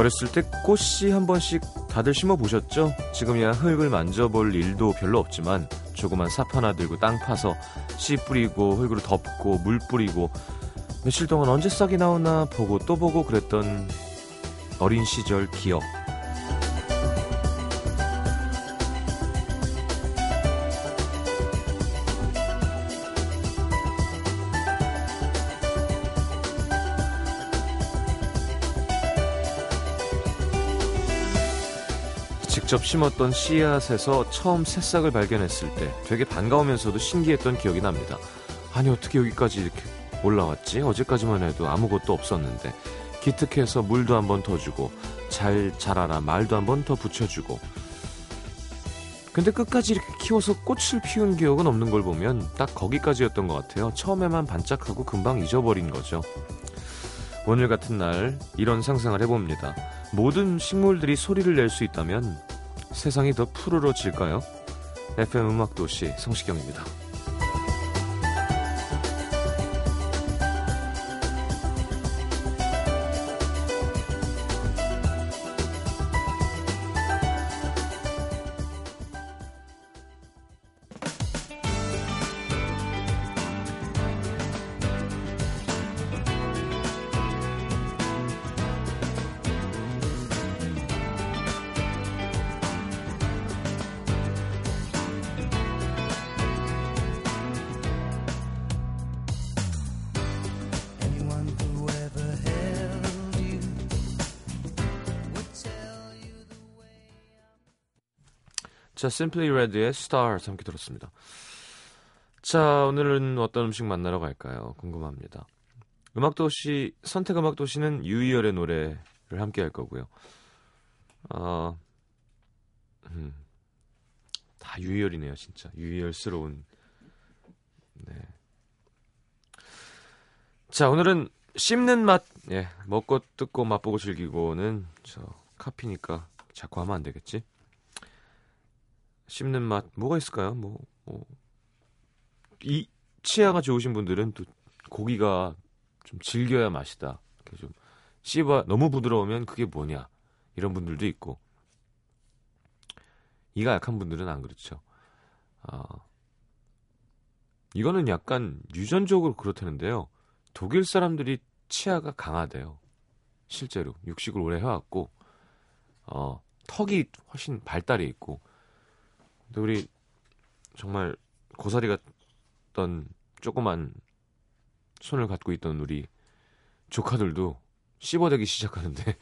어렸을 때 꽃씨 한 번씩 다들 심어 보셨죠? 지금이야 흙을 만져볼 일도 별로 없지만 조그만 삽 하나 들고 땅 파서 씨 뿌리고 흙으로 덮고 물 뿌리고 며칠 동안 언제 싹이 나오나 보고 또 보고 그랬던 어린 시절 기억. 직접 심었던 씨앗에서 처음 새싹을 발견했을 때 되게 반가우면서도 신기했던 기억이 납니다. 아니 어떻게 여기까지 이렇게 올라왔지? 어제까지만 해도 아무것도 없었는데 기특해서 물도 한 번 더 주고 잘 자라라 말도 한 번 더 붙여주고 근데 끝까지 이렇게 키워서 꽃을 피운 기억은 없는 걸 보면 딱 거기까지였던 것 같아요. 처음에만 반짝하고 금방 잊어버린 거죠. 오늘 같은 날 이런 상상을 해봅니다. 모든 식물들이 소리를 낼 수 있다면 세상이 더 푸르러질까요? FM 음악도시 성시경입니다. Simply Red의 Stars 함께 들었습니다. 자, 오늘은 어떤 음식 만나러 갈까요? 궁금합니다. 음악도시, 선택 음악도시는 유희열의 노래를 함께 할 거고요. 어, 음, 다 유희열이네요, 진짜. 유희열스러운. 네. 자, 오늘은 씹는 맛, 예, 먹고 뜯고 맛보고 즐기고는 저 카피니까 자꾸 하면 안 되겠지? 씹는 맛 뭐가 있을까요? 뭐, 뭐. 이 치아가 좋으신 분들은 또 고기가 좀 질겨야 맛이다. 좀 씹어 너무 부드러우면 그게 뭐냐 이런 분들도 있고 이가 약한 분들은 안 그렇죠. 아 이거는 약간 유전적으로 그렇다는데요. 독일 사람들이 치아가 강하대요. 실제로 육식을 오래 해왔고 어 턱이 훨씬 발달해 있고 근데 우리 정말 고사리 같던 조그만 손을 갖고 있던 우리 조카들도 씹어대기 시작하는데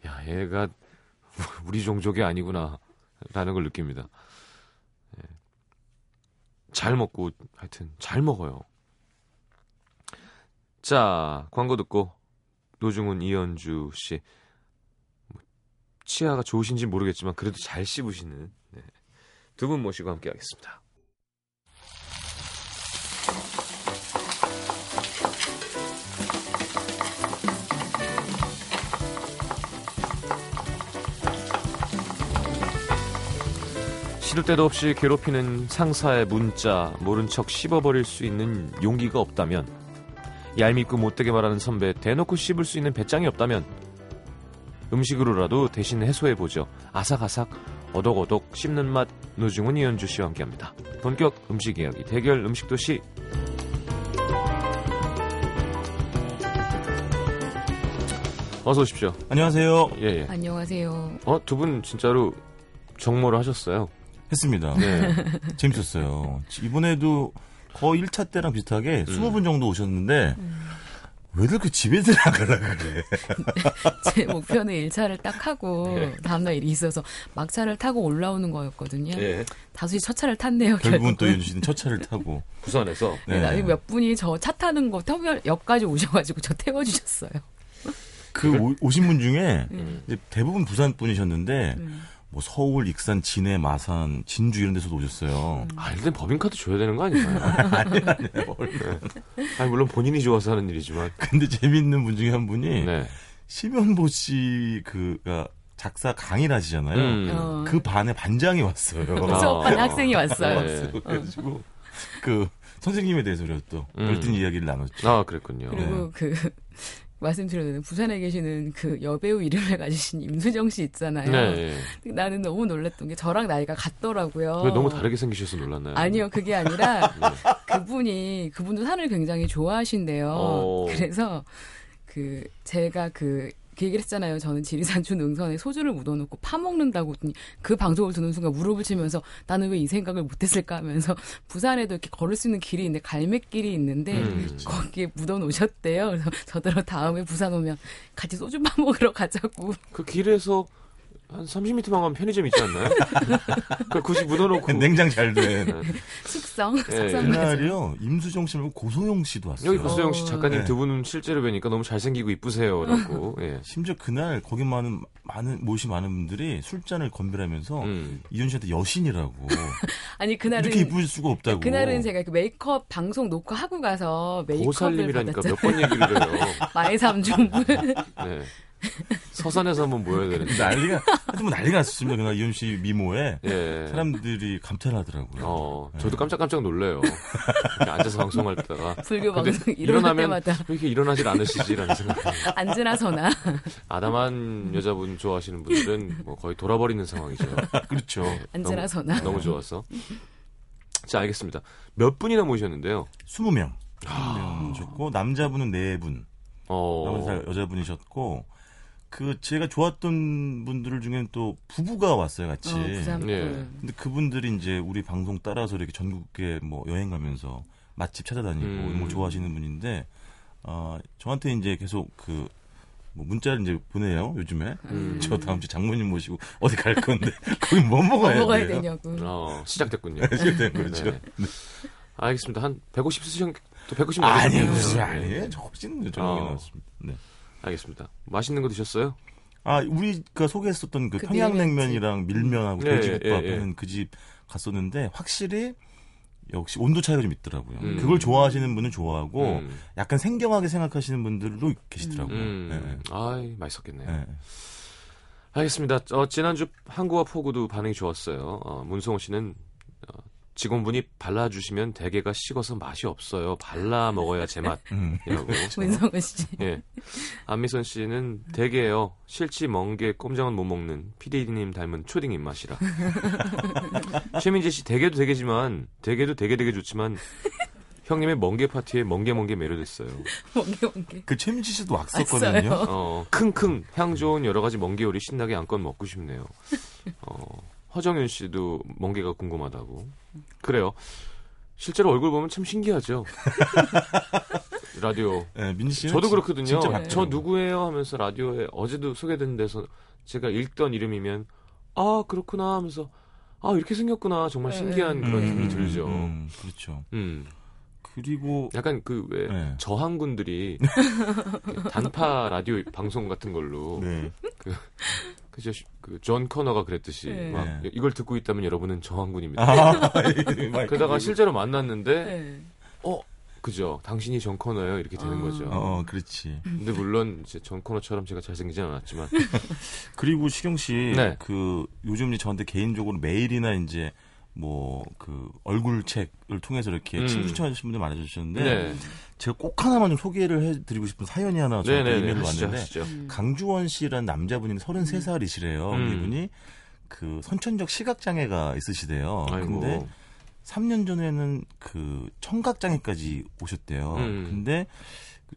야 얘가 우리 종족이 아니구나 라는 걸 느낍니다. 예. 잘 먹고 하여튼 잘 먹어요. 자 광고 듣고 노중훈 이현주 씨 뭐, 치아가 좋으신지 모르겠지만 그래도 잘 씹으시는 네. 두 분 모시고 함께 하겠습니다. 시도 때도 없이 괴롭히는 상사의 문자 모른 척 씹어버릴 수 있는 용기가 없다면 얄밉고 못되게 말하는 선배 대놓고 씹을 수 있는 배짱이 없다면 음식으로라도 대신 해소해보죠. 아삭아삭 어덕어덕 씹는 맛 노중훈 이현주 씨와 함께합니다. 본격 음식 이야기 대결 음식 도시 어서 오십시오. 안녕하세요. 예, 예. 안녕하세요. 어, 두 분 진짜로 정모를 하셨어요. 했습니다. 네. 재밌었어요. 이번에도 거의 1차 때랑 비슷하게 음. 20분 정도 오셨는데 왜 이렇게 집에들 안 가려 그래? 제 목표는 1차를 딱 하고 네. 다음날 일이 있어서 막차를 타고 올라오는 거였거든요. 예. 다수이 첫 차를 탔네요. 결국은 또 결국은. 윤주 씨는 첫 차를 타고. 부산에서 네, 나중에 몇 분이 저 차 타는 거 터미널 역까지 오셔가지고 저 태워주셨어요. 그 오, 오신 분 중에 음. 대부분 부산 분이셨는데 음. 뭐 서울, 익산, 진해, 마산, 진주 이런 데서도 오셨어요. 아, 일단 법인카드 줘야 되는 거 아닌가요? 아니 아니 뭘. 아니, 물론 본인이 좋아서 하는 일이지만. 근데 재밌는 분 중에 한 분이 네. 심현보 씨 그가 작사 강의를 하시잖아요. 음. 어. 그 반에 반장이 왔어요. 아. 수업반 학생이 왔어요. 네. 그래가지고 그 선생님에 대해서 우리가 또 음. 열띤 이야기를 나눴죠. 아, 그랬군요. 그리고 그 말씀드렸는데 부산에 계시는 그 여배우 이름을 가지신 임수정 씨 있잖아요. 네. 나는 너무 놀랐던 게 저랑 나이가 같더라고요. 왜 너무 다르게 생기셔서 놀랐나요? 아니요, 그게 아니라 네. 그분이 그분도 산을 굉장히 좋아하신대요. 어. 그래서 그 제가 그, 그 얘기를 했잖아요. 저는 지리산주 능선에 소주를 묻어놓고 파먹는다고 그 방송을 듣는 순간 무릎을 치면서 나는 왜 이 생각을 못했을까 하면서 부산에도 이렇게 걸을 수 있는 길이 있는데 갈매길이 있는데 음. 거기에 묻어놓으셨대요. 그래서 저더러 다음에 부산 오면 같이 소주 파먹으러 가자고. 그 길에서 한 30m만 가면 편의점 있지 않나요? 그 굳이 묻어놓고. 냉장 잘 된. 숙성, 예, 숙성 가자. 그날이요 임수정 씨 말고 고소영 씨도 왔어요. 여기 고소영 씨 작가님 네. 두 분은 실제로 뵈니까 너무 잘생기고 이쁘세요라고. 예. 심지어 그날 거기 많은 많은 모시 많은 분들이 술잔을 건배하면서 음. 이현 씨한테 여신이라고 아니 그날은 이렇게 이쁠 수가 없다고. 그날은 제가 그 메이크업 방송 녹화 하고 가서 메이크업을 보살님이라니까 받았잖아요. 몇번 얘기를 해요. 마해삼중분. 네. 서산에서 한번 모여야 되는데. 난리가 하여튼 뭐 난리가 났었습니다. 그날 이현 씨 미모에 예. 사람들이 감탄을 하더라고요. 어, 네. 저도 깜짝깜짝 놀래요. 앉아서 방송할 때다가. 불교 방송 일어날 때마다 왜 이렇게 일어나질 않으시지라는 생각. 앉으나 서나 아담한 여자분 좋아하시는 분들은 뭐 거의 돌아버리는 상황이죠. 그렇죠. 앉으나 너무, 서나. 너무 좋았어. 자, 알겠습니다. 몇 분이나 모셨는데요. 20명. 아. 20명 오셨고 남자분은 4분. 어. 여자분이셨고 그 제가 좋았던 분들 중에는 또 부부가 왔어요, 같이. 어. 예. 근데 그분들이 이제 우리 방송 따라서 이렇게 전국에 뭐 여행 가면서 맛집 찾아다니고 음. 이런 거 좋아하시는 분인데 어 저한테 이제 계속 그 뭐 문자를 이제 보내요 요즘에 음. 저 다음 주 장모님 모시고 어디 갈 건데 거기 뭐뭐 먹어야 먹어야 돼요? 되냐고. 어, 시작됐군요. 된 거죠. 네. 알겠습니다. 한 150 쓰신, 또 150 아니에요. 무슨 네. 아니에요. 저 훨씬 저녁에 어. 나왔습니다. 네. 알겠습니다. 맛있는 거 드셨어요? 아, 우리가 소개했었던 그, 그 평양냉면이랑 밀면하고 네, 돼지국밥 예, 예. 하는 그 집 갔었는데 확실히 역시 온도 차이가 좀 있더라고요. 음. 그걸 좋아하시는 분은 좋아하고 음. 약간 생경하게 생각하시는 분들도 계시더라고요. 음. 네. 아이, 맛있었겠네요. 네. 알겠습니다. 어, 지난주 항구와 포구도 반응이 좋았어요. 어, 문성호 씨는 어, 직원분이 발라주시면 대게가 식어서 맛이 없어요. 발라 먹어야 제맛이라고. 음. 문성은 씨. 예. 안미선 씨는 대게요. 실치 멍게 꼼장은 못 먹는 피디님 닮은 초딩 입맛이라. 최민재 씨 대게도 대게지만 대게도 되게 되게 좋지만 형님의 멍게 파티에 멍게 멍게 매료됐어요. 멍게 멍게. 그 최민지 씨도 왔었거든요. 왔어요. 어, 킁킁 향 좋은 여러 가지 멍게 요리 신나게 안건 먹고 싶네요. 어, 허정윤 씨도 멍게가 궁금하다고. 그래요. 실제로 얼굴 보면 참 신기하죠. 라디오. 네, 민지 씨는 저도 진- 그렇거든요. 네. 저 누구예요 하면서 라디오에 어제도 소개된 데서 제가 읽던 이름이면 아 그렇구나 하면서 아 이렇게 생겼구나 정말 네. 신기한 그런 음, 기분이 들죠. 음, 그렇죠. 음. 그리고 약간 그왜 네. 저항군들이 단파 라디오 방송 같은 걸로 네. 그 저 그 존 코너가 그랬듯이 네. 막 네. 이걸 듣고 있다면 여러분은 저항군입니다. 아, 그러다가 실제로 만났는데 네. 어 그죠 당신이 존 코너예요 이렇게 되는 아. 거죠. 어, 그렇지. 근데 물론 이제 존 코너처럼 제가 잘생기진 않았지만 그리고 시경 씨, 네. 그 요즘 이제 저한테 개인적으로 메일이나 이제 뭐 그 얼굴 책을 통해서 이렇게 음. 친구 주신 분들 많아주셨는데 네. 제가 꼭 하나만 좀 소개를 해드리고 싶은 사연이 하나 저한테 이메일로 하시죠 왔는데 하시죠. 음. 강주원 씨라는 남자분이 33살이시래요. 음. 이분이 그 선천적 시각 장애가 있으시대요. 아이고. 근데 3년 전에는 그 청각 장애까지 오셨대요. 음. 근데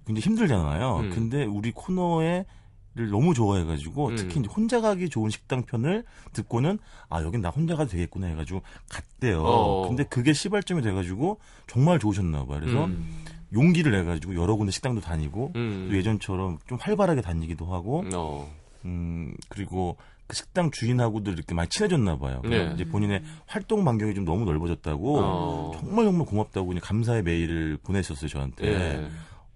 굉장히 힘들잖아요. 음. 근데 우리 코너에 를 너무 좋아해가지고 음. 특히 이제 혼자 가기 좋은 식당 편을 듣고는 아 여긴 나 혼자 가도 되겠구나 해가지고 갔대요. 어. 근데 그게 시발점이 돼가지고 정말 좋으셨나 봐요. 그래서 음. 용기를 내가지고 여러 군데 식당도 다니고 음. 또 예전처럼 좀 활발하게 다니기도 하고 어. 음 그리고 그 식당 주인하고도 이렇게 많이 친해졌나 봐요. 네. 이제 본인의 활동 반경이 좀 너무 넓어졌다고 어. 정말 정말 고맙다고 그냥 감사의 메일을 보내셨어요 저한테. 예.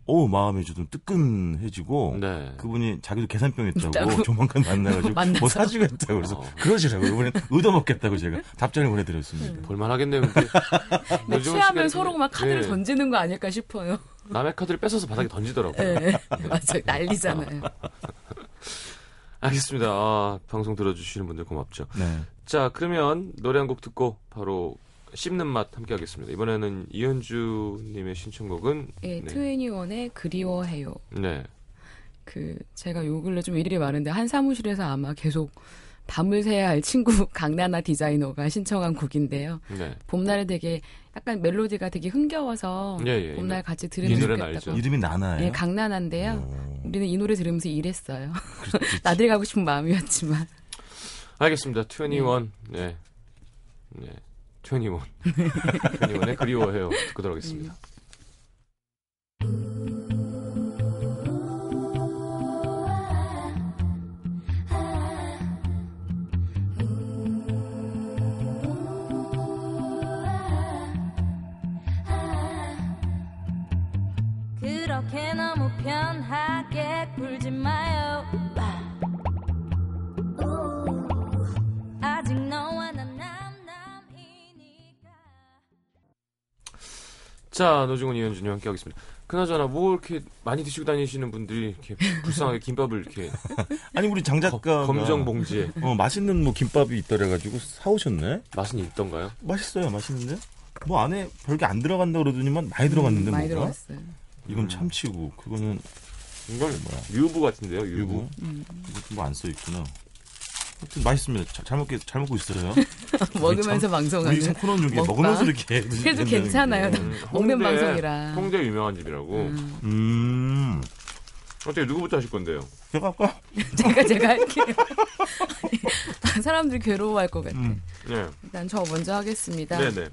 오 마음이 좀 뜨끈해지고 네. 그분이 자기도 계산병 있다고 있다고. 조만간 만나가지고. 뭐 사주겠다고 그래서 어. 그러시라고 이번엔 얻어먹겠다고 제가 답장을 보내드렸습니다. 볼만하겠네요. 근데 근데 취하면 서로 막 카드를 예. 던지는 거 아닐까 싶어요. 남의 카드를 뺏어서 바닥에 던지더라고요. 네. 맞아요. 난리잖아요. 알겠습니다. 아, 방송 들어주시는 분들 고맙죠. 네. 자, 그러면 노래 한 곡 듣고 바로 씹는 맛 함께 하겠습니다. 이번에는 이현주 님의 신청곡은 예, 네. 트웬티원의 그리워해요. 네. 그 제가 요 근래 좀 일이 많은데 한 사무실에서 아마 계속 밤을 새야 할 친구 강나나 디자이너가 신청한 곡인데요. 네. 봄날에 되게 약간 멜로디가 되게 흥겨워서 예, 예, 봄날 예. 같이 이 들으면 좋겠다고. 알죠. 이름이 나나예요? 예, 강나나인데요. 어, 우리는 이 노래 들으면서 일했어요. 나들이 가고 싶은 마음이었지만. 알겠습니다. 21. 네. 네. 21. 21의 그리워해요. 듣고 들어가겠습니다. 그렇게 너무 편하게 굴지 마요 자, 노중훈, 이현준이 함께 하겠습니다. 그나저나 뭐 이렇게 많이 드시고 다니시는 분들이 이렇게 불쌍하게 김밥을 이렇게 아니 우리 장 작가가 검정 봉지에 어, 맛있는 뭐 김밥이 있더래 가지고 사오셨네. 맛은 있던가요? 맛있어요, 맛있는데. 뭐 안에 별게 안 들어간다 그러더니만 많이 들어갔는데 음, 많이 뭐가? 들어갔어요. 이건 음. 참치고 그거는 이건 뭐야? 유부 같은데요, 유부. 유부. 음. 이것도 뭐안 써 있구나. 하여튼 맛있습니다. 자- 잘 먹게 잘 먹고 있어요. 먹으면서 우리 방송하는. 참 코너 중에 먹방. 먹으면서 이렇게 그래도 괜찮아요. 음, 먹는 홍대- 방송이라. 홍대 유명한 집이라고. 음. 음. 어떻게 누구부터 하실 건데요? 제가 아까 제가 제가 할게요. 사람들이 괴로워할 것 같아. 음. 네. 일단 저 먼저 하겠습니다. 네네.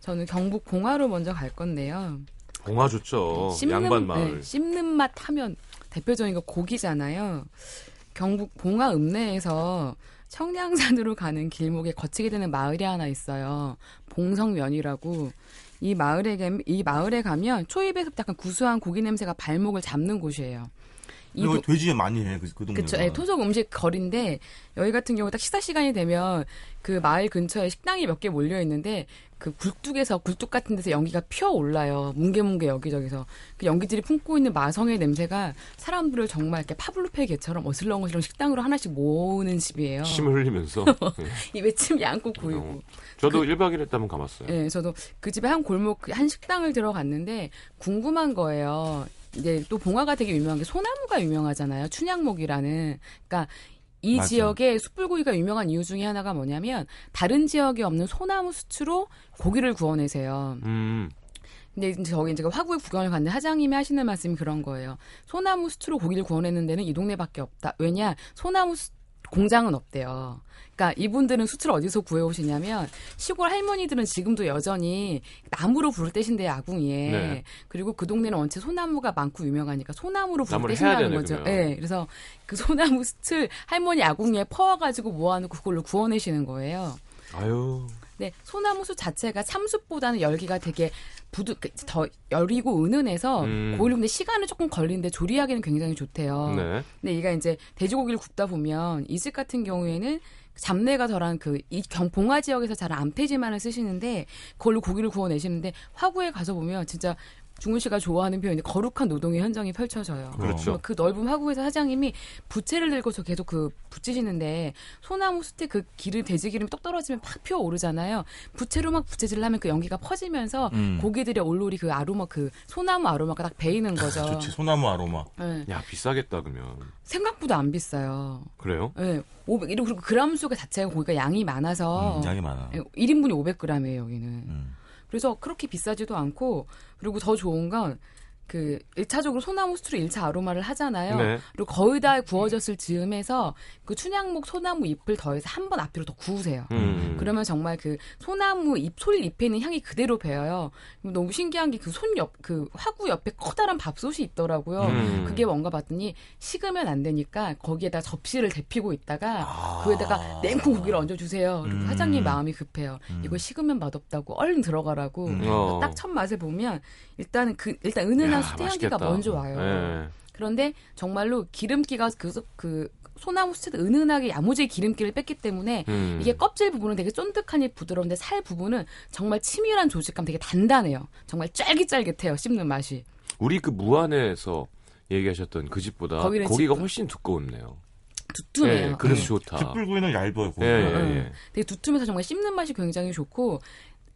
저는 경북 봉화로 먼저 갈 건데요. 봉화 좋죠. 양반 마을. 네, 씹는 맛 하면 대표적인 거 고기잖아요. 경북 봉화 읍내에서 청량산으로 가는 길목에 거치게 되는 마을이 하나 있어요. 봉성면이라고. 이 마을에 가- 이 마을에 가면 초입에서부터 약간 구수한 고기 냄새가 발목을 잡는 곳이에요. 이 이거 도- 돼지에 많이 해. 그, 그 동네가. 그쵸. 예, 토속 음식 거리인데 여기 같은 경우 딱 식사 시간이 되면 그 마을 근처에 식당이 몇 개 몰려 있는데 그 굴뚝에서 굴뚝 같은 데서 연기가 피어 올라요. 뭉게뭉게 여기저기서 그 연기들이 품고 있는 마성의 냄새가 사람들을 정말 이렇게 파블로페 개처럼 어슬렁어슬렁 식당으로 하나씩 모으는 집이에요. 침을 흘리면서. 네. 입에 침 양껏 고이고. 어. 저도 1박 2일 했다면 가봤어요. 예, 저도 그 집에 한 골목 그한 식당을 들어갔는데 궁금한 거예요. 이제 또 봉화가 되게 유명한 게 소나무가 유명하잖아요. 춘향목이라는. 그러니까 이 맞아. 지역에 숯불고기가 유명한 이유 중에 하나가 뭐냐면 다른 지역에 없는 소나무 수추로 고기를 구워내세요. 음. 근데 이제 저기 이제 화구에 구경을 갔는데 하장님이 하시는 말씀이 그런 거예요. 소나무 수추로 고기를 구워내는 데는 이 동네밖에 없다. 왜냐? 소나무 수- 공장은 없대요. 그러니까 이분들은 수출을 어디서 구해오시냐면 시골 할머니들은 지금도 여전히 나무로 불을 떼신대요 아궁이에. 네. 그리고 그 동네는 원체 소나무가 많고 유명하니까 소나무로 불을 떼신다는 거죠. 그러면. 네, 그래서 그 소나무 수출 할머니 아궁이에 퍼와가지고 모아놓고 그걸로 구워내시는 거예요. 아유. 네, 소나무 숲 자체가 참숲보다는 열기가 되게 부드, 그, 더 여리고 은은해서 음. 고기를 근데 시간은 조금 걸리는데 조리하기는 굉장히 좋대요. 네. 근데 얘가 이제 돼지고기를 굽다 보면 이집 같은 경우에는 잡내가 덜한 그이 경봉화 지역에서 자란 암태지만을 쓰시는데 그걸로 고기를 구워 내시는데 화구에 가서 보면 진짜 중훈 씨가 좋아하는 표현이 거룩한 노동의 현장이 펼쳐져요. 그렇죠. 뭐그 넓은 화구에서 사장님이 부채를 들고서 계속 그 붙이시는데 소나무 숯에 그 기름 돼지 기름이 똑 떨어지면 팍 피어 오르잖아요. 부채로 막 부채질을 하면 그 연기가 퍼지면서 음. 고기들의 올로리 그 아로마 그 소나무 아로마가 딱 배이는 거죠. 좋지. 소나무 아로마. 네. 야, 비싸겠다, 그러면. 생각보다 안 비싸요. 그래요? 네. 500, 그리고 그람 수가 자체가 고기가 양이 많아서 음, 양이 많아. 1인분이 500g이에요, 여기는. 음. 그래서 그렇게 비싸지도 않고 그리고 더 좋은 건 그 1차적으로 소나무 수트로 1차 아로마를 하잖아요. 네. 그리고 거의 다 구워졌을 즈음에서 그 춘향목 소나무 잎을 더해서 한 번 앞뒤로 더 구우세요. 음. 그러면 정말 그 소나무 잎, 솔 잎에 있는 향이 그대로 배어요. 너무 신기한 게 그 손 옆, 그 화구 옆에 커다란 밥솥이 있더라고요. 음. 그게 뭔가 봤더니 식으면 안 되니까 거기에다 접시를 데피고 있다가 아. 그에다가 냉큼 고기를 얹어주세요. 그리고 음. 사장님 마음이 급해요. 음. 이거 식으면 맛없다고 얼른 들어가라고. 음. 어. 딱첫 맛을 보면 일단은 그 일단 은은한 야, 수태 향기가 맛있겠다. 먼저 와요. 네. 그런데 정말로 기름기가 그, 그 소나무 수채도 은은하게 야무지게 기름기를 뺐기 때문에 음. 이게 껍질 부분은 되게 쫀득하니 부드러운데 살 부분은 정말 치밀한 조직감 되게 단단해요. 정말 쫄깃쫄깃해요. 씹는 맛이. 우리 그 무안에서 얘기하셨던 그 집보다 거기는 고기가 집- 훨씬 두꺼웠네요. 두툼해요. 예, 그래서 음. 좋다. 숯불구이는 얇아요. 예, 예, 응, 예. 되게 두툼해서 정말 씹는 맛이 굉장히 좋고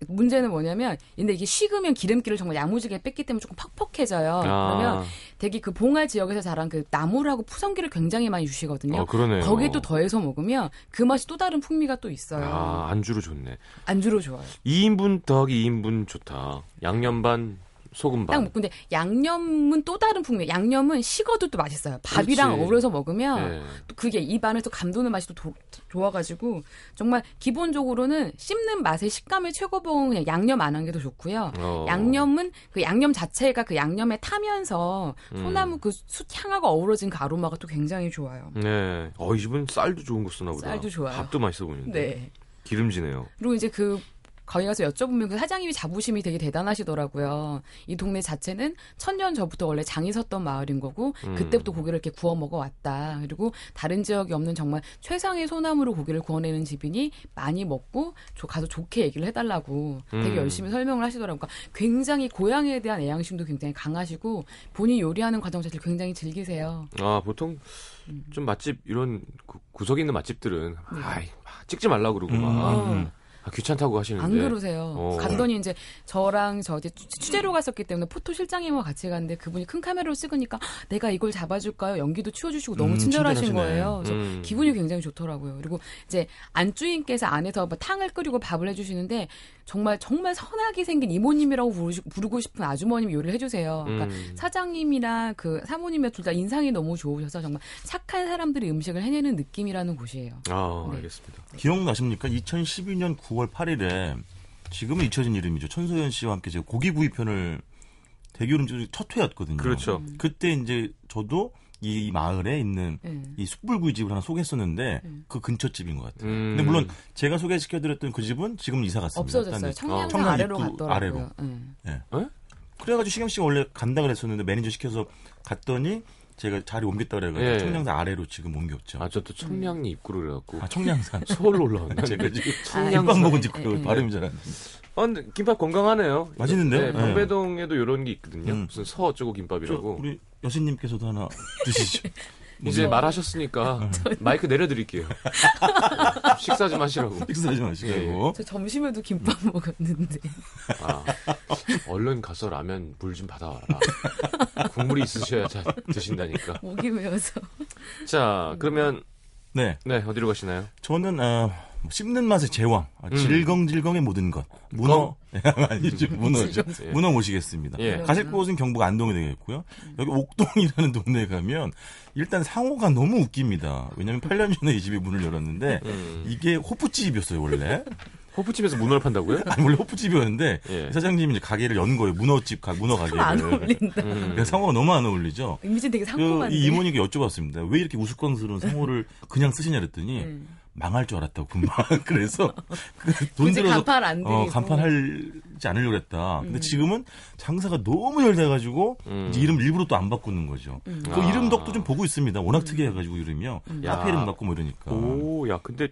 문제는 뭐냐면 근데 이게 식으면 기름기를 정말 야무지게 뺐기 때문에 조금 퍽퍽해져요. 그러면 되게 그 봉알 지역에서 자란 그 나물하고 푸성기를 굉장히 많이 주시거든요. 어, 그러네요. 거기에 또 더해서 먹으면 그 맛이 또 다른 풍미가 또 있어요. 아, 안주로 좋네. 안주로 좋아요. 2인분 더하기 2인분 좋다. 양념 반, 소금 딱 반. 먹고 근데 양념은 또 다른 풍미. 양념은 식어도 또 맛있어요. 밥이랑 그렇지. 어우러서 먹으면 예. 또 그게 입 안에서 감도는 맛이 또 도- 좋아가지고 정말 기본적으로는 씹는 맛의 식감의 최고봉은 그냥 양념 안 한 게 더 좋고요. 어. 양념은 그 양념 자체가 그 양념에 타면서 음. 소나무 그 숯향하고 어우러진 그 아로마가 또 굉장히 좋아요. 네. 어, 이 집은 쌀도 좋은 거 쓰나 보다. 쌀도 좋아요. 밥도 맛있어 보이는데. 네. 기름지네요. 그리고 이제 그 거기 가서 여쭤보면 그 사장님이 자부심이 되게 대단하시더라고요. 이 동네 자체는 천년 전부터 원래 장이 섰던 마을인 거고 음. 그때부터 고기를 이렇게 구워 먹어 왔다. 그리고 다른 지역에 없는 정말 최상의 소나무로 고기를 구워내는 집이니 많이 먹고 조- 가서 좋게 얘기를 해달라고 되게 음. 열심히 설명을 하시더라고요. 그러니까 굉장히 고향에 대한 애양심도 굉장히 강하시고 본인이 요리하는 과정 자체를 굉장히 즐기세요. 아, 보통 음. 좀 맛집 이런 구, 구석 있는 맛집들은 네. 아이, 막 찍지 말라 그러고 음, 막 음. 아, 귀찮다고 하시는데. 안 그러세요. 어. 갔더니 이제 저랑 저 이제 취- 취재로 갔었기 때문에 포토 실장님과 같이 갔는데 그분이 큰 카메라로 찍으니까 내가 이걸 잡아줄까요? 연기도 치워주시고 너무 음, 친절하신 친절하시네. 거예요. 그래서 음. 기분이 굉장히 좋더라고요. 그리고 이제 안주인께서 안에서 뭐 탕을 끓이고 밥을 해주시는데 정말 정말 선하게 생긴 이모님이라고 부르고 싶은 아주머님이 요리를 해주세요. 그러니까 음. 사장님이랑 그 사모님이 둘다 인상이 너무 좋으셔서 정말 착한 사람들이 음식을 해내는 느낌이라는 곳이에요. 아, 네. 알겠습니다. 기억나십니까? 2012년 9월 8일에 지금은 잊혀진 이름이죠. 천소연 씨와 함께 제가 고기구이 편을 대기오름 첫 회였거든요. 그렇죠. 그때 이제 저도 이 마을에 있는 네. 이 숯불구이 집을 하나 소개했었는데 음. 그 근처 집인 것 같아요. 음. 근데 물론 제가 소개시켜드렸던 그 집은 지금 이사 갔습니다. 없어졌어요. 딴 데. 청량산 청량 아래로 입구 갔더라고요. 아래로. 네. 그래가지고 시경 씨가 원래 간다 그랬었는데 매니저 시켜서 갔더니 제가 자리 옮겼다 그래가지고 예. 청량산 아래로 지금 옮겼죠. 아, 저또 청량리 입구로 그래갖고 아, 청량산. 서울로 올라왔네. 제가 지금 청량산. 김밥 먹은 집 예, 그 예. 발음이 잘 안 돼. 아, 근데 김밥 건강하네요. 맛있는데요? 네, 네. 방배동에도 이런 게 있거든요. 음. 무슨 서 어쩌고 저 김밥이라고. 우리 여신님께서도 하나 드시죠. 이제 뭐. 말하셨으니까 마이크 내려드릴게요. 식사 좀 하시라고. 식사하지 마시고. 저 점심에도 김밥 먹었는데. 아, 얼른 가서 라면 물 좀 받아와라. 국물이 있으셔야 잘 드신다니까. 목이 메어서. 자, 그러면 네, 네 어디로 가시나요? 저는 아, 뭐 씹는 맛의 제왕, 아, 음. 질겅질겅의 모든 것. 문어 아니죠, 문어죠. 예. 문어 모시겠습니다. 예. 가실 곳은 경북 안동이 되겠고요. 여기 옥동이라는 동네에 가면 일단 상호가 너무 웃깁니다. 왜냐하면 8년 전에 이 집이 문을 열었는데 음. 이게 호프집이었어요 원래. 호프집에서 문어를 판다고요? 아니 원래 호프집이었는데 예. 사장님이 이제 가게를 연 거예요. 문어집 가 문어 가게를. 안 어울린다. 음. 그래서 상호가 너무 안 어울리죠. 이미지 되게 그, 상큼한데. 이 이모님께 여쭤봤습니다. 왜 이렇게 우스꽝스러운 상호를 그냥 쓰시냐 그랬더니 음. 망할 줄 알았다고 금방. 그래서 그돈 굳이 들어서 간판 안 어, 드리고. 간판하지 않으려고 그랬다. 근데 음. 지금은 장사가 너무 잘 돼가지고 음. 이제 이름 일부러 또 안 바꾸는 거죠. 음. 그 아. 이름 덕도 좀 보고 있습니다. 워낙 특이해가지고 이름이요. 야. 카페 이름 갖고 뭐 이러니까. 오, 야, 근데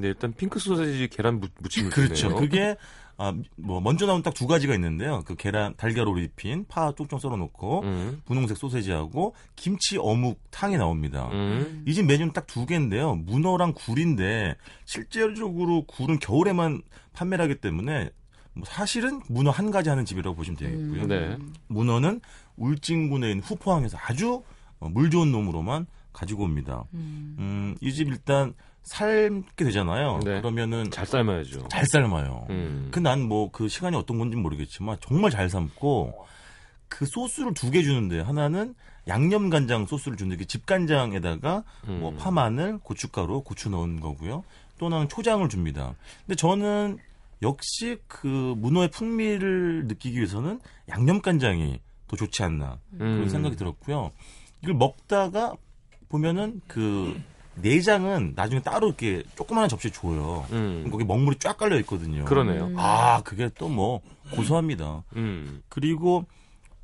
네, 일단 핑크 소세지 계란 무, 무침이 그렇죠. 그게 아, 뭐 먼저 나온 딱 두 가지가 있는데요. 그 계란 달걀으로 입힌 파 쪽쪽 썰어 놓고 음. 분홍색 소세지하고 김치 어묵 탕이 나옵니다. 음. 이집 메뉴는 딱 두 개인데요. 문어랑 굴인데 실제적으로 굴은 겨울에만 판매를 하기 때문에 뭐 사실은 문어 한 가지 하는 집이라고 보시면 되겠고요. 음. 네. 문어는 울진군에 있는 후포항에서 아주 어, 물 좋은 놈으로만 가지고 옵니다. 음. 음, 이집 일단 삶게 되잖아요. 네. 그러면은 잘 삶아야죠. 잘 삶아요. 음. 그난 뭐 그 시간이 어떤 건지 모르겠지만 정말 잘 삶고 그 소스를 두 개 주는데 하나는 양념 간장 소스를 주는데 그 집간장에다가 뭐 음. 파마늘, 고춧가루, 고추 넣은 거고요. 또 하나는 초장을 줍니다. 근데 저는 역시 그 문어의 풍미를 느끼기 위해서는 양념 간장이 더 좋지 않나 그런 음. 생각이 들었고요. 이걸 먹다가 보면은 그 내장은 나중에 따로 이렇게 조그마한 접시에 줘요. 음. 거기 먹물이 쫙 깔려 있거든요. 그러네요. 음. 아, 그게 또 뭐 고소합니다. 음. 그리고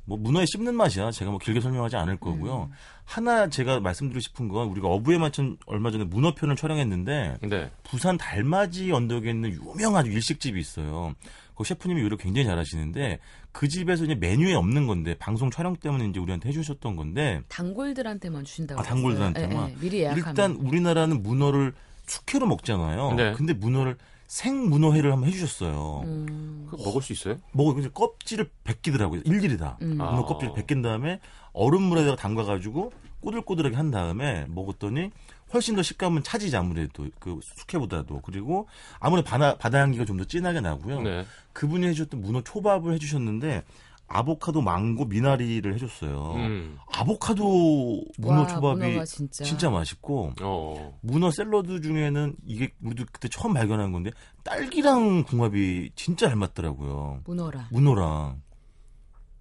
뭐 문어의 씹는 맛이야. 제가 뭐 길게 설명하지 않을 거고요. 하나 제가 말씀드리고 싶은 건 우리가 어부의 만찬 얼마 전에 문어 편을 촬영했는데 네. 부산 달맞이 언덕에 있는 유명한 일식집이 있어요. 그 셰프님이 요리 굉장히 잘하시는데 그 집에서 이제 메뉴에 없는 건데 방송 촬영 때문에 이제 우리한테 해주셨던 건데 단골들한테만 주신다고. 아, 단골들한테만? 예, 예. 미리 예약하면. 일단 우리나라는 문어를 축회로 먹잖아요. 네. 근데 문어를 생 문어회를 한번 해주셨어요. 음. 먹을 수 있어요? 먹어 이제 껍질을 벗기더라고요. 일일이 다. 음. 문어 아. 껍질 벗긴 다음에 얼음물에다가 담가가지고 꼬들꼬들하게 한 다음에 먹었더니 훨씬 더 식감은 차지지 아무래도 그 숙회보다도 그리고 아무래도 바다, 바다 향기가 좀 더 진하게 나고요. 네. 그분이 해주셨던 문어 초밥을 해주셨는데 아보카도, 망고, 미나리를 해줬어요. 음. 아보카도 문어 와, 초밥이 문어가 진짜. 진짜 맛있고 어. 문어 샐러드 중에는 이게 우리도 그때 처음 발견한 건데 딸기랑 궁합이 진짜 잘 맞더라고요. 문어라. 문어랑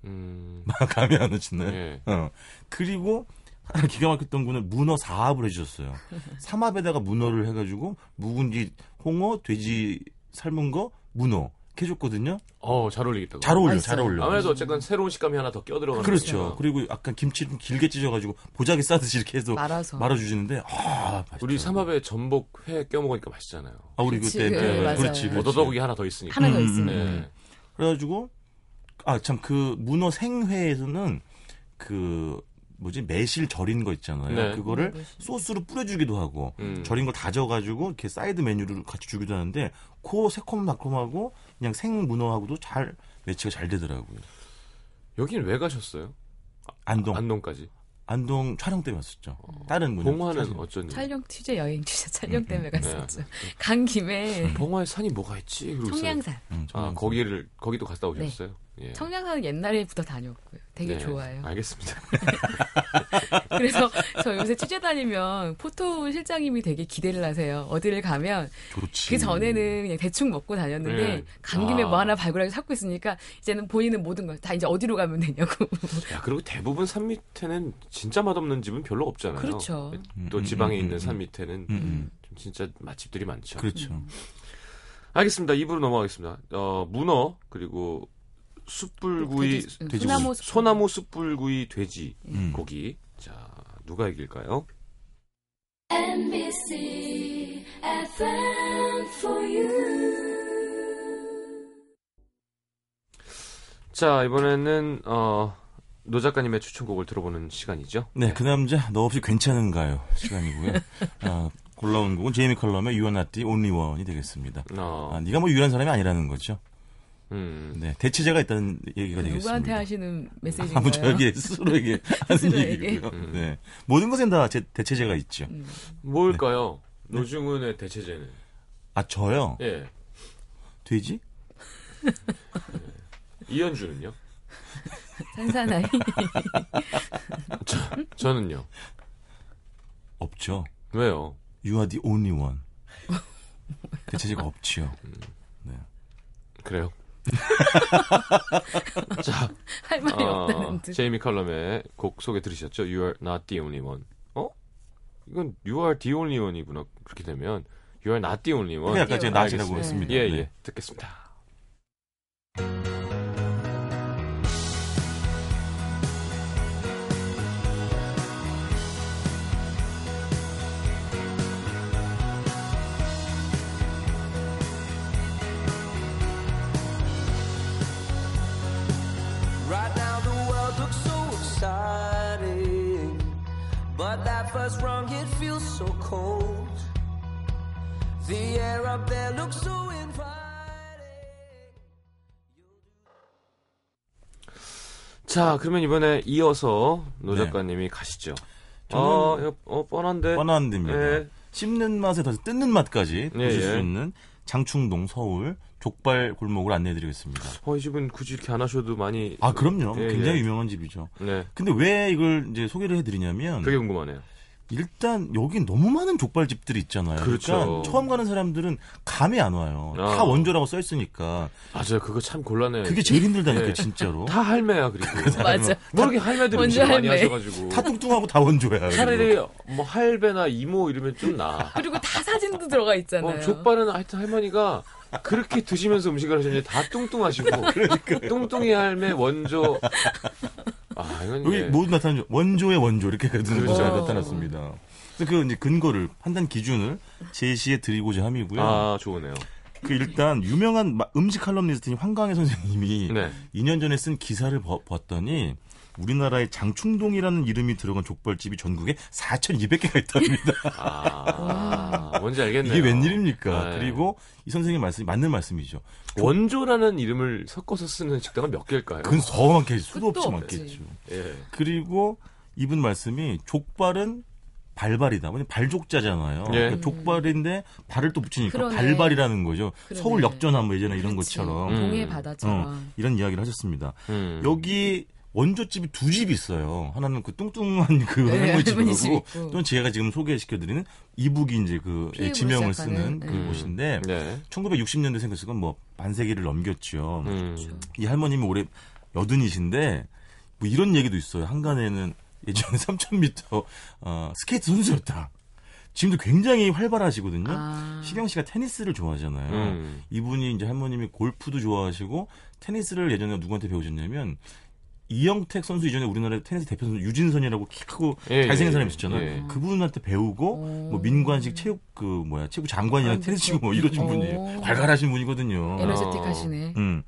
음. 감이 안 오시네. 예. 어. 그리고 하나 기가 막혔던 거는 문어 사합을 해주셨어요. 삼합에다가 문어를 해가지고 묵은지, 홍어, 돼지 삶은 거, 문어 해줬거든요. 어, 잘 어울리겠다. 잘 어울려. 잘 어울려. 아무래도 어쨌건 새로운 식감이 하나 더 껴들어가는 그렇죠. 거니까. 그리고 약간 김치를 좀 길게 찢어가지고 보자기 싸듯이 이렇게 해서 말아서. 말아주시는데 아, 우리 맛있더라고요. 삼합에 전복 회 껴 먹으니까 맛있잖아요. 아, 우리 그치, 그때 그, 네, 맞아요. 그렇지, 그렇지. 어더더욱이 하나 더 있으니까. 하나 더 음, 있으면. 음, 네. 그래가지고 아 참 그 문어 생회에서는 그 뭐지 매실 절인 거 있잖아요. 네. 그거를 네. 소스로 뿌려주기도 하고 음. 절인 걸 다져가지고 이렇게 사이드 메뉴를 같이 주기도 하는데 그 새콤 달콤하고 그냥 생 문어하고도 잘 매치가 잘 되더라고요. 여긴 왜 가셨어요? 안동 안동까지. 안동 촬영 때문에 왔었죠. 다른 문어 봉화는 촬영. 어쩐 일? 촬영 취재 여행 취재 촬영 음, 때문에 음, 갔었죠. 간 김에 봉화에 산이 뭐가 있지? 청량산. 음, 아, 청양산. 거기를 거기도 갔다 오셨어요? 예. 청량산은 옛날에부터 다녔고요. 되게 네, 좋아요. 알겠습니다. 그래서 저 요새 취재 다니면 포토 실장님이 되게 기대를 하세요. 어디를 가면 좋지. 그 전에는 그냥 대충 먹고 다녔는데 네. 간 김에 아. 뭐 하나 발굴하기 찾고 있으니까 이제는 본인은 모든 걸 다 이제 어디로 가면 되냐고. 야, 그리고 대부분 산 밑에는 진짜 맛없는 집은 별로 없잖아요. 그렇죠. 또 음, 지방에 음, 있는 음, 산 음. 밑에는 음, 음. 좀 진짜 맛집들이 많죠. 그렇죠. 알겠습니다. 입으로 넘어가겠습니다. 어, 문어 그리고 숯불구이 돼지- 응, 돼지고기. 소나무 숯- 소나무 숯불구이 돼지 음. 고기. 자, 누가 이길까요? NBC FM for you. 자, 이번에는 어, 노 작가님의 추천곡을 들어보는 시간이죠. 네, 그 남자 너 없이 괜찮은가요? 시간이고요. 아, 골라온 곡은 제이미 컬럼의 You Are Not The Only One이 되겠습니다. 어, 아, 네가 뭐 유일한 사람이 아니라는 거죠. 음. 네, 대체제가 있다는 얘기가 되겠습니다. 누구한테 하시는 메시지인가요? 아무 저에게 스스로에게 하는 스스로에게? 얘기고요. 음. 네, 모든 것엔 다 제, 대체제가 있죠. 음. 뭘까요? 네. 노중훈의 대체제는 아 저요? 예 돼지? 이현주는요? 산사나이. 저는요. 없죠. 왜요? You are the only one. 대체제가 없지요. 그래요. 자, 할 말이 어, 없다는 듯. 제이미 컬럼의 곡 소개 들으셨죠? You are not the only one. 어? 이건 You are the only one이구나. 그렇게 되면 You are not the only one. 약간 제가 not이라고 알겠습니다. 했습니다. 예, 네. 예. 듣겠습니다. So cold. The air up there looks so inviting. 자, 그러면 이번에 이어서 노 네. 작가님이 가시죠. 저는- 어, 이거 어, 뻔한데. 뻔한 데입니다. 예. 씹는 맛에 더 뜯는 맛까지 예, 보실 예. 수 있는 장충동 서울 족발 골목을 안내해드리겠습니다. 어, 이 집은 굳이 이렇게 안 하셔도 많이. 아 그럼요. 예, 굉장히 예. 유명한 집이죠. 네. 근데 왜 이걸 이제 소개를 해드리냐면 그게 궁금하네요. 일단 여기 너무 많은 족발집들이 있잖아요. 그렇죠. 러니까 처음 가는 사람들은 감이 안 와요. 다 아. 원조라고 써 있으니까 맞아요. 그거 참 곤란해요. 그게 제일 힘들다니까 예. 진짜로. 다 할매야, 그리고. 맞아. 뭐 이렇게 할매들이 원조 음식 많이 할매. 하셔가지고. 다 뚱뚱하고 다 원조야. 차라리 뭐 할배나 이모 이러면 좀 나. 그리고 다 사진도 들어가 있잖아요. 어, 족발은 하여튼 할머니가 그렇게 드시면서 음식을 하셨는데 다 뚱뚱하시고. 뚱뚱이 할매 원조. 여기 예. 모두 나타나죠. 원조의 원조 이렇게 그래서 그렇죠. 나타났습니다. 그래서 그 이제 근거를 판단 기준을 제시해 드리고자 함이고요. 아, 좋으네요. 그 일단 유명한 마- 음식 칼럼니스트인 황강혜 선생님이 네. 2년 전에 쓴 기사를 버- 봤더니 우리나라의 장충동이라는 이름이 들어간 족발집이 전국에 4,200개가 있답니다. 아, 뭔지 알겠네요. 이게 웬일입니까? 네. 그리고 이 선생님 말씀이 맞는 말씀이죠. 원조라는 이름을 섞어서 쓰는 식당은 몇 개일까요? 그건 더 많겠죠. 수도 없이. 많겠죠. 예. 그리고 이분 말씀이 족발은 발발이다. 발족자잖아요. 예. 그러니까 족발인데 발을 또 붙이니까 그러네. 발발이라는 거죠. 그러네. 서울 역전함 뭐 예전에 이런 그렇지. 것처럼 음. 동해 바다처럼. 어, 이런 이야기를 하셨습니다. 음. 여기 원조집이 두집 있어요. 하나는 그 뚱뚱한 그 네, 할머니 집 집이고. 또는 제가 지금 소개시켜드리는 이북이 이제 그 피읍으로 지명을 쓰는 그 네. 곳인데 네. 1960년대 생겼으니까 뭐 반세기를 넘겼죠. 음. 이 할머님이 올해 여든이신데 뭐 이런 얘기도 있어요. 항간에는 예전에 3,000m 어, 스케이트 선수였다. 지금도 굉장히 활발하시거든요. 아. 시경 씨가 테니스를 좋아하잖아요. 음. 이분이 이제 할머님이 골프도 좋아하시고 테니스를 예전에 누구한테 배우셨냐면 이형택 선수 이전에 우리나라 테니스 대표 선수 유진선이라고 키 크고 예, 잘생긴 예, 사람이 있었잖아요. 예. 그분한테 배우고 오. 뭐 민관식 체육 그 뭐야 체육 장관이랑 아, 테니스. 치고 뭐 이러신 오. 분이에요. 발랄하신 분이거든요. energetic 어. 하시네. 음.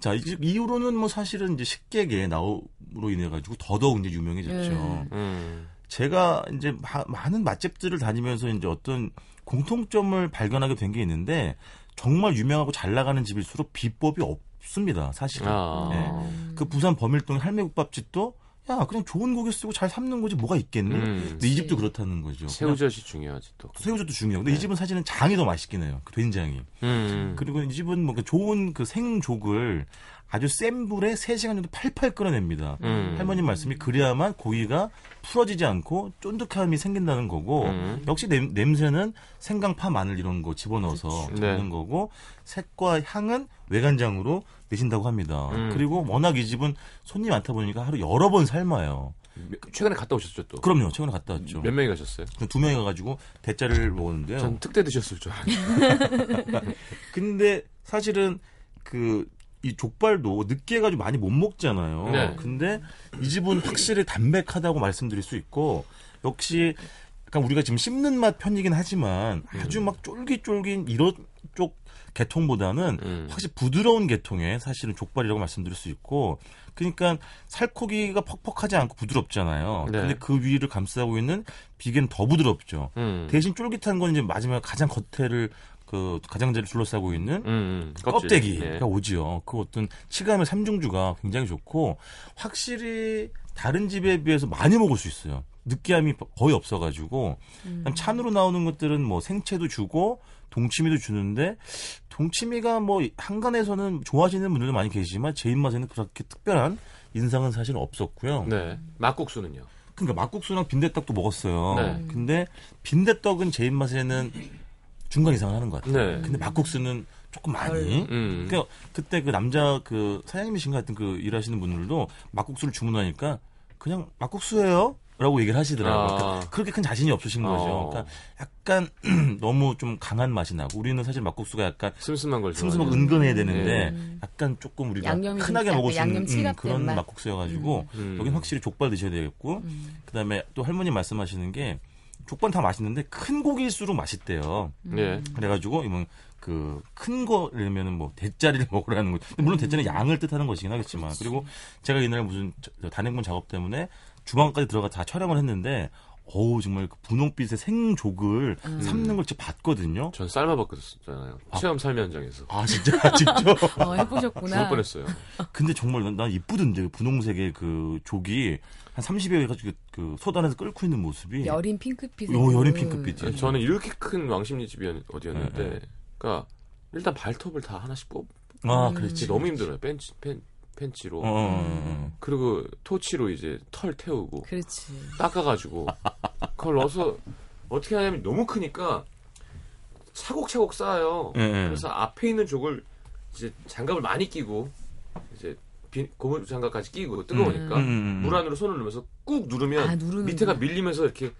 자, 이제 이후로는 뭐 사실은 이제 식객의 나오로 인해 가지고 더더욱 이제 유명해졌죠. 네. 음. 제가 이제 마- 많은 맛집들을 다니면서 이제 어떤 공통점을 발견하게 된 게 있는데 정말 유명하고 잘 나가는 집일수록 비법이 없 습니다. 사실은. 아. 네. 그 부산 범일동 할매국밥집도 야 그냥 좋은 고기 쓰고 잘 삶는 거지 뭐가 있겠니? 음. 근데 이 집도 그렇다는 거죠. 새우젓이 중요하지 또. 새우젓도 중요하고 근데 이 집은 사실은 장이 더 맛있긴 해요. 그 된장이. 음. 그리고 이 집은 뭔가 좋은 그 생족을 아주 센 불에 3시간 정도 팔팔 끓여냅니다. 음. 할머님 말씀이 그래야만 고기가 풀어지지 않고 쫀득함이 생긴다는 거고 음. 역시 냄, 냄새는 생강 파 마늘 이런 거 집어넣어서 그렇죠. 잡는 네. 거고 색과 향은 외간장으로 내신다고 합니다. 음. 그리고 워낙 이 집은 손님이 많다 보니까 하루 여러 번 삶아요. 최근에 갔다 오셨죠 또? 그럼요. 최근에 갔다 왔죠. 몇 명이 가셨어요? 두 명이 가가지고 대짜를 먹었는데요. 전 특대 드셨을 줄 알았는데. 근데 사실은 그 이 족발도 늦게 해가지고 많이 못 먹잖아요. 네. 근데 이 집은 확실히 담백하다고 말씀드릴 수 있고 역시 약간 우리가 지금 씹는 맛 편이긴 하지만 아주 막 쫄깃쫄깃 이런 쪽 계통보다는 음. 확실히 부드러운 계통의 사실은 족발이라고 말씀드릴 수 있고 그러니까 살코기가 퍽퍽하지 않고 부드럽잖아요. 네. 근데 그 위를 감싸고 있는 비계는 더 부드럽죠. 음. 대신 쫄깃한 건 이제 마지막 가장 겉에를 그 가장자리를 둘러싸고 있는 음, 음. 껍데기가 네. 오지요. 그 어떤 치감의 삼중주가 굉장히 좋고 확실히 다른 집에 비해서 많이 먹을 수 있어요. 느끼함이 거의 없어가지고 그다음 찬으로 나오는 것들은 뭐 생채도 주고 동치미도 주는데 동치미가 뭐 한간에서는 좋아하시는 분들도 많이 계시지만 제 입맛에는 그렇게 특별한 인상은 사실 없었고요. 네. 막국수는요? 그러니까 막국수랑 빈대떡도 먹었어요. 네. 근데 빈대떡은 제 입맛에는 중간 이상을 하는 것 같아요. 네. 근데 막국수는 조금 많이. 음. 그러니까 그때 그 남자 그 사장님이신 것 같은 그 일하시는 분들도 막국수를 주문하니까 그냥 막국수예요. 라고 얘기를 하시더라고요. 아. 그러니까 그렇게 큰 자신이 없으신 거죠. 어. 그러니까 약간 너무 좀 강한 맛이 나고 우리는 사실 막국수가 약간 슴슴한 걸 슴슴하고 좋아하는. 은근해야 되는데 약간 조금 우리가 흔하게 먹을 수 있는 음, 그런 맛. 막국수여가지고 음. 여긴 확실히 족발 드셔야 되겠고 그다음에 또 할머니 말씀하시는 게 족발 다 맛있는데 큰 고기일수록 맛있대요. 네. 그래가지고 이건 그큰 거라면은 뭐 대짜리를 먹으라는 거. 물론 대짜리는 양을 뜻하는 것이긴 하겠지만 그리고 제가 이날 무슨 저- 단행본 작업 때문에 주방까지 들어가 다 촬영을 했는데 어우 정말 그 분홍빛의 생족을 삶는 걸 진짜 봤거든요. 전 삶아봤었잖아요. 체험 삶의 현장에서. 아 진짜 직접. 어, 죽을 해보셨구나. 뻔했어요. 근데 정말 난, 난 이쁘던데 그 분홍색의 그 족이 한 30여 해가지고 그 소단에서 끓고 있는 모습이 여린 핑크빛. 요 여린 핑크빛이. 저는 이렇게 큰 왕십리집이 어디였는데, 네, 네. 그러니까 일단 발톱을 다 하나씩 뽑. 아 음. 그렇지. 진짜 너무 힘들어요. 펜치, 펜, 펜치로. 어, 어, 어, 그리고 토치로 이제 털 태우고 그렇지. 닦아가지고 그걸 넣어서 어떻게 하냐면 너무 크니까 차곡차곡 쌓아요. 예, 예. 그래서 앞에 있는 족을 이제 장갑을 많이 끼고 이제 비- 고무 장갑까지 끼고 뜨거우니까 음, 음, 음. 물 안으로 손을 넣으면서 꾹 누르면 아, 밑에가 거. 밀리면서 이렇게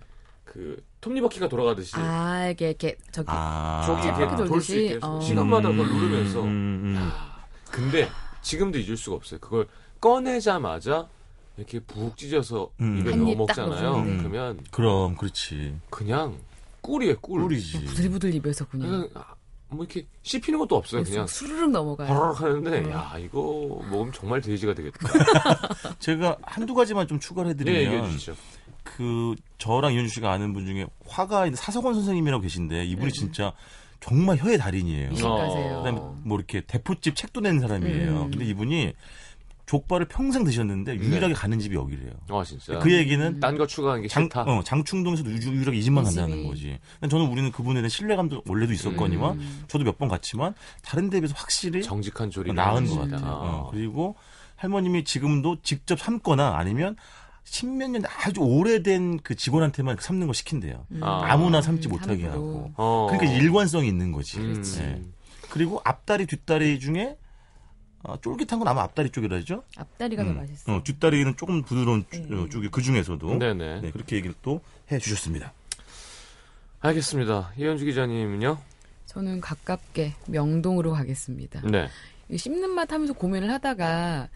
그 톱니바퀴가 돌아가듯이 아, 이게 이렇게 저기 아. 저기 아. 이렇게 돌 수 있게? 어. 시간마다 그걸 누르면서 음, 음, 음. 근데 지금도 잊을 수가 없어요. 그걸 꺼내자마자 이렇게 푹 찢어서 음. 입에 넣어 딱 먹잖아요. 넣어주는데. 그러면 그럼 그렇지. 그냥 꿀이에요, 꿀. 꿀이지. 부들부들 입에서 그냥. 그냥 아, 뭐 이렇게 씹히는 것도 없어요. 그냥 수르륵 넘어가요. 하는데 음. 야 이거 먹으면 정말 돼지가 되겠다. 제가 한두 가지만 좀 추가를 네, 얘기해 해드리면 주시죠. 그 저랑 이현주 씨가 아는 분 중에 화가 사석원 선생님이라고 계신데 이분이 진짜 정말 혀의 달인이에요. 그다음에 뭐 이렇게 대포집 책도 낸 사람이에요. 음. 근데 이분이 족발을 평생 드셨는데 유일하게 가는 집이 여기래요. 아 진짜. 그 얘기는 딴거 추가하는 게 장, 싫다. 어, 장충동에서도 유- 유일하게 이 집만 이 간다는. 거지. 저는 우리는 그분에 대한 신뢰감도 원래도 있었거니와 음. 저도 몇 번 갔지만 다른 데에 비해서 확실히 정직한 조리 나은 것 같아요. 어, 그리고 할머님이 지금도 직접 삶거나 아니면 십몇 년 아주 오래된 그 직원한테만 삶는 거 시킨대요. 아. 아무나 삶지 음, 못하게 함부로. 하고. 어. 그러니까 일관성이 있는 거지. 음. 예. 그리고 앞다리 뒷다리 중에 어, 쫄깃한 건 아마 앞다리 쪽이라죠. 앞다리가 더 음. 맛있어요. 어, 뒷다리는 조금 부드러운 주- 네. 어, 쪽이 그 중에서도 네네. 네, 그렇게 얘기를 또 해주셨습니다. 알겠습니다. 이현주 기자님은요? 저는 가깝게 명동으로 가겠습니다. 네. 이 씹는 맛 하면서 고민을 하다가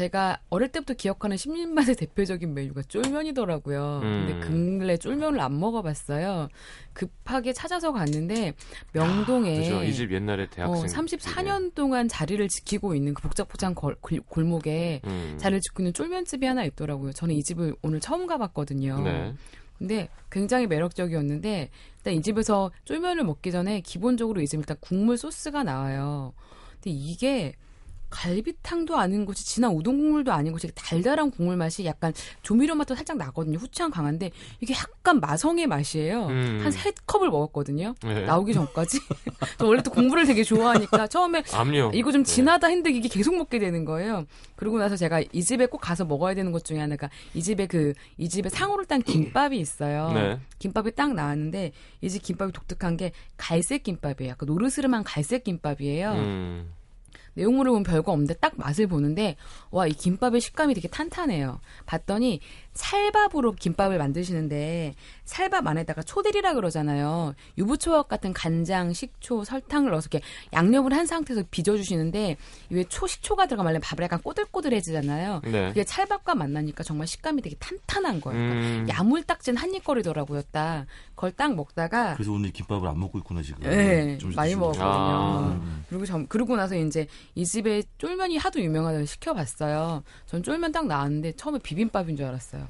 제가 어릴 때부터 기억하는 씹는 맛의 대표적인 메뉴가 쫄면이더라고요. 음. 근데 근래 쫄면을 안 먹어봤어요. 급하게 찾아서 갔는데 명동에 그죠. 이집 옛날에 어, 대학생. 34년 동안 자리를 지키고 있는 그 골- 골목에 음. 자리를 지키고 있는 쫄면집이 하나 있더라고요. 저는 이 집을 오늘 처음 가봤거든요. 네. 근데 굉장히 매력적이었는데 일단 이 집에서 쫄면을 먹기 전에 기본적으로 이 집 일단 국물 소스가 나와요. 근데 이게 갈비탕도 아닌 것이 진한 우동 국물도 아닌 것이 달달한 국물 맛이 약간 조미료 맛도 살짝 나거든요. 후추향 강한데 이게 약간 마성의 맛이에요. 음. 한세 컵을 먹었거든요. 네. 나오기 전까지. 저 원래 또 국물을 되게 좋아하니까 처음에 암요. 이거 좀 네. 진하다 했는데 이게 계속 먹게 되는 거예요. 그러고 나서 제가 이 집에 꼭 가서 먹어야 되는 것 중에 하나가 이 집에 그 이 집에 상으로 딴 김밥이 있어요. 네. 김밥이 딱 나왔는데 이 집 김밥이 독특한 게 갈색 김밥이에요. 약간 노르스름한 갈색 김밥이에요. 음. 내용물을 보면 별거 없는데 딱 맛을 보는데 와 이 김밥의 식감이 되게 탄탄해요. 봤더니 찰밥으로 김밥을 만드시는데 찰밥 안에다가 초들이라 그러잖아요. 유부초밥 같은 간장, 식초, 설탕을 넣어서 이렇게 양념을 한 상태에서 빚어주시는데 왜 초식초가 들어가면 밥을 약간 꼬들꼬들해지잖아요. 네. 그게 찰밥과 만나니까 정말 식감이 되게 탄탄한 거예요. 그러니까 음. 야물딱진 한입거리더라고요. 딱 그걸 딱 먹다가 그래서 오늘 김밥을 안 먹고 있구나 지금. 네, 좀 많이. 먹었거든요. 아. 그리고 전, 그러고 나서 이제 이 집에 쫄면이 하도 유명하다고 시켜봤어요. 전 쫄면 딱 나왔는데 처음에 비빔밥인 줄 알았어요.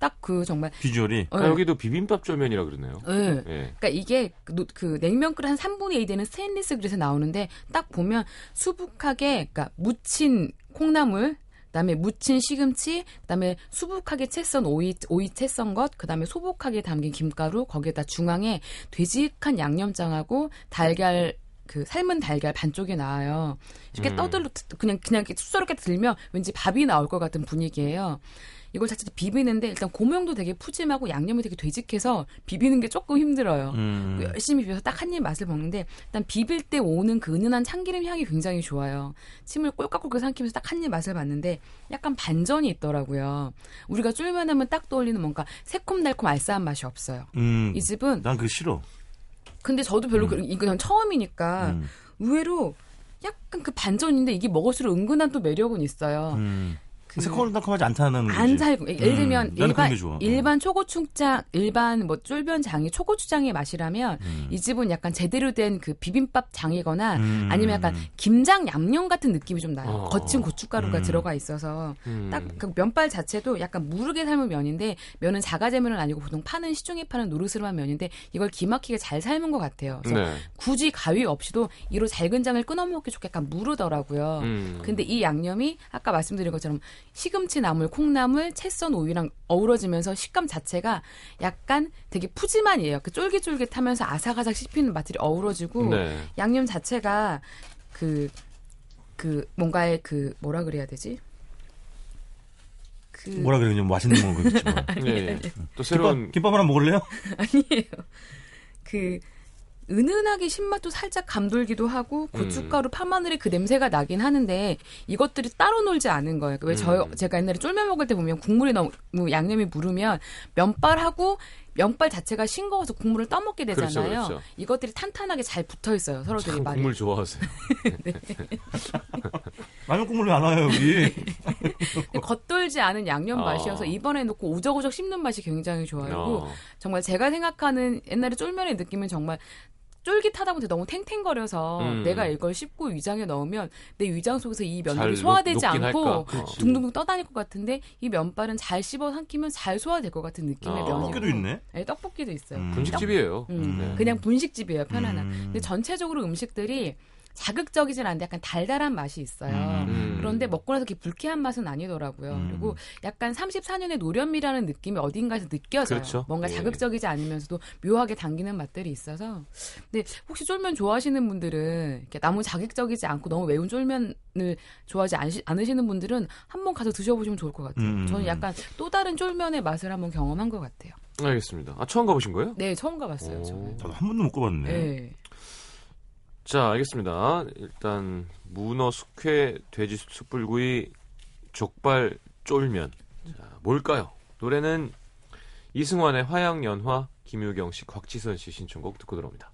딱 그 정말. 비주얼이 아, 네. 여기도 비빔밥 쫄면이라 그러네요. 네. 예. 그러니까 이게 그, 노- 그 냉면 그릇 한 3분의 2 되는 스테인리스 그릇에 나오는데 딱 보면 수북하게 그러니까 무친 콩나물 그다음에 무친 시금치, 그다음에 수북하게 채썬 오이 오이 채썬 것, 그다음에 소복하게 담긴 김가루, 거기에다 중앙에 되직한 양념장하고 달걀 그 삶은 달걀 반쪽이 나와요. 이렇게 음. 떠들어 그냥 그냥 이렇게 쑥스럽게 들면 왠지 밥이 나올 것 같은 분위기예요. 이걸 자칫 비비는데 일단 고명도 되게 푸짐하고 양념이 되게 되직해서 비비는 게 조금 힘들어요. 음. 열심히 비벼서 딱 한 입 맛을 먹는데 일단 비빌 때 오는 그 은은한 참기름 향이 굉장히 좋아요. 침을 꼴깍꼴깍 삼키면서 딱 한 입 맛을 봤는데 약간 반전이 있더라고요. 우리가 쫄면 하면 딱 떠올리는 뭔가 새콤달콤 알싸한 맛이 없어요. 음. 이 집은 난 그거 싫어. 근데 저도 별로 그- 이거 전 처음이니까 음. 의외로 약간 그 반전인데 이게 먹을수록 은근한 또 매력은 있어요. 음. 그- 새콤달콤하지 않다는 거지. 안 살고 예를 들면 음, 나는 그런 일반. 일반 초고추장 일반 뭐 쫄면장이 초고추장의 맛이라면 음. 이 집은 약간 제대로 된 그 비빔밥 장이거나 음. 아니면 약간 김장 양념 같은 느낌이 좀 나요. 어. 거친 고춧가루가 음. 들어가 있어서 음. 딱그 면발 자체도 약간 무르게 삶은 면인데 면은 자가제면은 아니고 보통 파는 시중에 파는 노르스름한 면인데 이걸 기막히게 잘 삶은 것 같아요. 그래서 네. 굳이 가위 없이도 이로 잘근장을 끊어 먹기 좋게 약간 무르더라고요. 음. 근데 이 양념이 아까 말씀드린 것처럼 시금치 나물, 콩나물, 채썬 오이랑 어우러지면서 식감 자체가 약간 되게 푸짐한이에요. 그 쫄깃쫄깃하면서 아삭아삭 씹히는 맛들이 어우러지고 네. 양념 자체가 그, 그, 뭔가의 그, 뭐라 그래야 되지? 그, 뭐라 그래 그냥 맛있는 거겠지 뭐. 예, 예. 또 김밥, 새로운 김밥 하나 먹을래요? 아니에요. 그, 은은하게 신맛도 살짝 감돌기도 하고 음. 고춧가루 파마늘의 그 냄새가 나긴 하는데 이것들이 따로 놀지 않은 거예요. 왜저 음. 제가 옛날에 쫄면 먹을 때 보면 국물이 너무 양념이 무르면 면발하고 면발 자체가 싱거워서 국물을 떠먹게 되잖아요. 그렇죠, 그렇죠. 이것들이 탄탄하게 잘 붙어 있어요. 서로들이 참 많이. 국물 좋아하세요. 라면 국물이 안 와요 여기. 겉돌지 않은 양념 어. 맛이어서 입안에 넣고 우적우적 씹는 맛이 굉장히 좋아요. 어. 정말 제가 생각하는 옛날에 쫄면의 느낌은 정말 쫄깃하다 보니 너무 탱탱거려서 음. 내가 이걸 씹고 위장에 넣으면 내 위장 속에서 이잘 면들이 녹- 소화되지 않고. 둥둥둥 떠다닐 것 같은데 이 면발은 잘 씹어 삼키면 잘 소화될 것 같은 느낌의 아. 면이고 떡볶이도 있네. 네, 떡볶이도 있어요. 음. 분식집이에요. 음, 네. 그냥 분식집이에요 편안한. 음. 근데 전체적으로 음식들이 자극적이진 않은데 약간 달달한 맛이 있어요. 음. 그런데 먹고 나서 이렇게 불쾌한 맛은 아니더라고요. 음. 그리고 약간 34년의 노련미라는 느낌이 어딘가에서 느껴져요. 그렇죠. 뭔가 예. 자극적이지 않으면서도 묘하게 당기는 맛들이 있어서. 근데 혹시 쫄면 좋아하시는 분들은 이렇게 너무 자극적이지 않고 너무 매운 쫄면을 좋아하지 않으시, 않으시는 분들은 한번 가서 드셔보시면 좋을 것 같아요. 음. 저는 약간 또 다른 쫄면의 맛을 한번 경험한 것 같아요. 알겠습니다. 아, 처음 가보신 거예요? 네, 처음 가봤어요. 오. 저는. 나도 한 번도 못 가봤네. 네. 자, 알겠습니다. 일단 문어, 숙회, 돼지 숯불구이, 족발, 쫄면. 자, 뭘까요? 노래는 이승환의 화양연화, 김유경 씨, 곽지선 씨 신청곡 듣고 들어옵니다.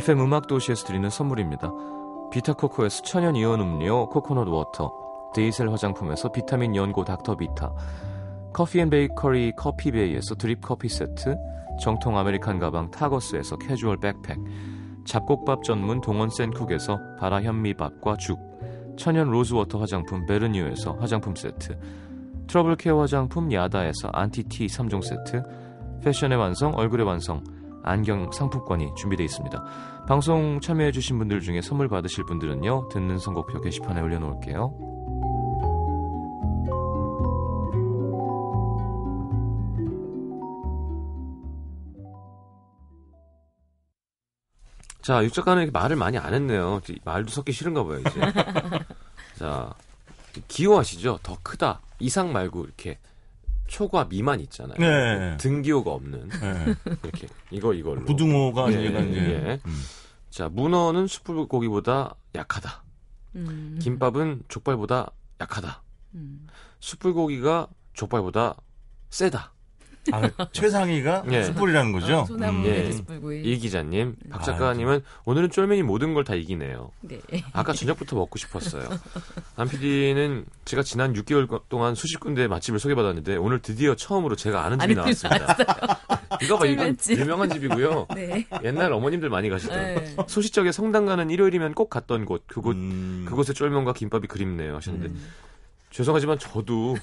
FM 음악 도시에서 드리는 선물입니다. 비타코코에서 천연 이온 음료 coconut water, 데이셀 화장품에서 비타민 연고 닥터비타, 커피앤베이커리 커피베이에서 드립 커피 세트, 정통 American 가방 타거스에서 캐주얼 백팩, 잡곡밥 전문 동원 센쿡에서 바라 현미밥과 죽, 천연 rose water 화장품 베르뉴에서 화장품 세트, 트러블 care 화장품 야다에서 안티티 3종 세트, 패션의 완성 얼굴의 완성 안경 상품권이 준비되어 있습니다. 방송 참여해주신 분들 중에 선물 받으실 분들은요, 듣는 선곡표 게시판에 올려놓을게요. 자, 육 작가는 말을 많이 안 했네요. 말도 섞기 싫은가 봐요, 이제. 자, 기호하시죠? 더 크다. 이상 말고 이렇게 초과 미만 있잖아요. 네. 등기호가 없는. 네. 이렇게 이거 이걸로. 부등호가 예, 얘가 이제 예. 음. 자, 문어는 숯불고기보다 약하다. 음. 김밥은 족발보다 약하다. 음. 숯불고기가 족발보다 세다. 아, 최상위가 예. 숯불이라는 거죠. 어, 소나무 예. 돼지불구이. 이 기자님, 박 아, 작가님은 오늘은 쫄면이 모든 걸 다 이기네요. 네. 아까 저녁부터 먹고 싶었어요. 안 PD는 제가 지난 6개월 동안 수십 군데 맛집을 소개받았는데 오늘 드디어 처음으로 제가 아는 집이 나왔습니다. 이거 봐, 이건. 유명한 집이고요. 네. 옛날 어머님들 많이 가시던. 네. 소시적에 성당 가는 일요일이면 꼭 갔던 곳. 그곳 음. 그곳의 쫄면과 김밥이 그립네요 하셨는데 음. 죄송하지만 저도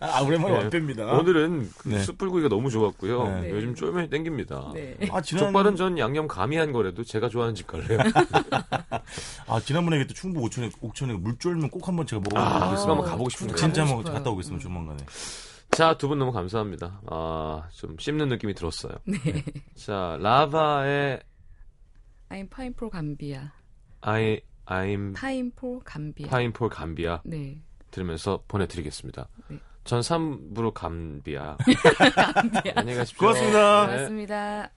아, 오랜만에 예. 왔답니다. 오늘은 그 네. 숯불구이가 너무 좋았고요. 네. 요즘 쫄면이 땡깁니다. 네. 아, 지난 족발은 전 양념 가미한 거라도 제가 좋아하는 집 갈래요. 아, 지난번에 얘기 또 충북 옥천에 옥천에 물쫄면 꼭 한번 제가 먹어 아, 보겠습니다. 한번 가보고 싶은데. 진짜 싶어요. 갔다 오겠습니다. 조만간에. 자, 두 분 너무 감사합니다. 아, 좀 씹는 느낌이 들었어요. 네. 자, 라바의 I'm 파인폴 감비아. I, I'm 파인폴 감비아. 파인폴 감비아 네. 들으면서 보내드리겠습니다. 네. 전 3부로 감비아. 감비아. 안녕히 가십시오. 고맙습니다. 네. 고맙습니다.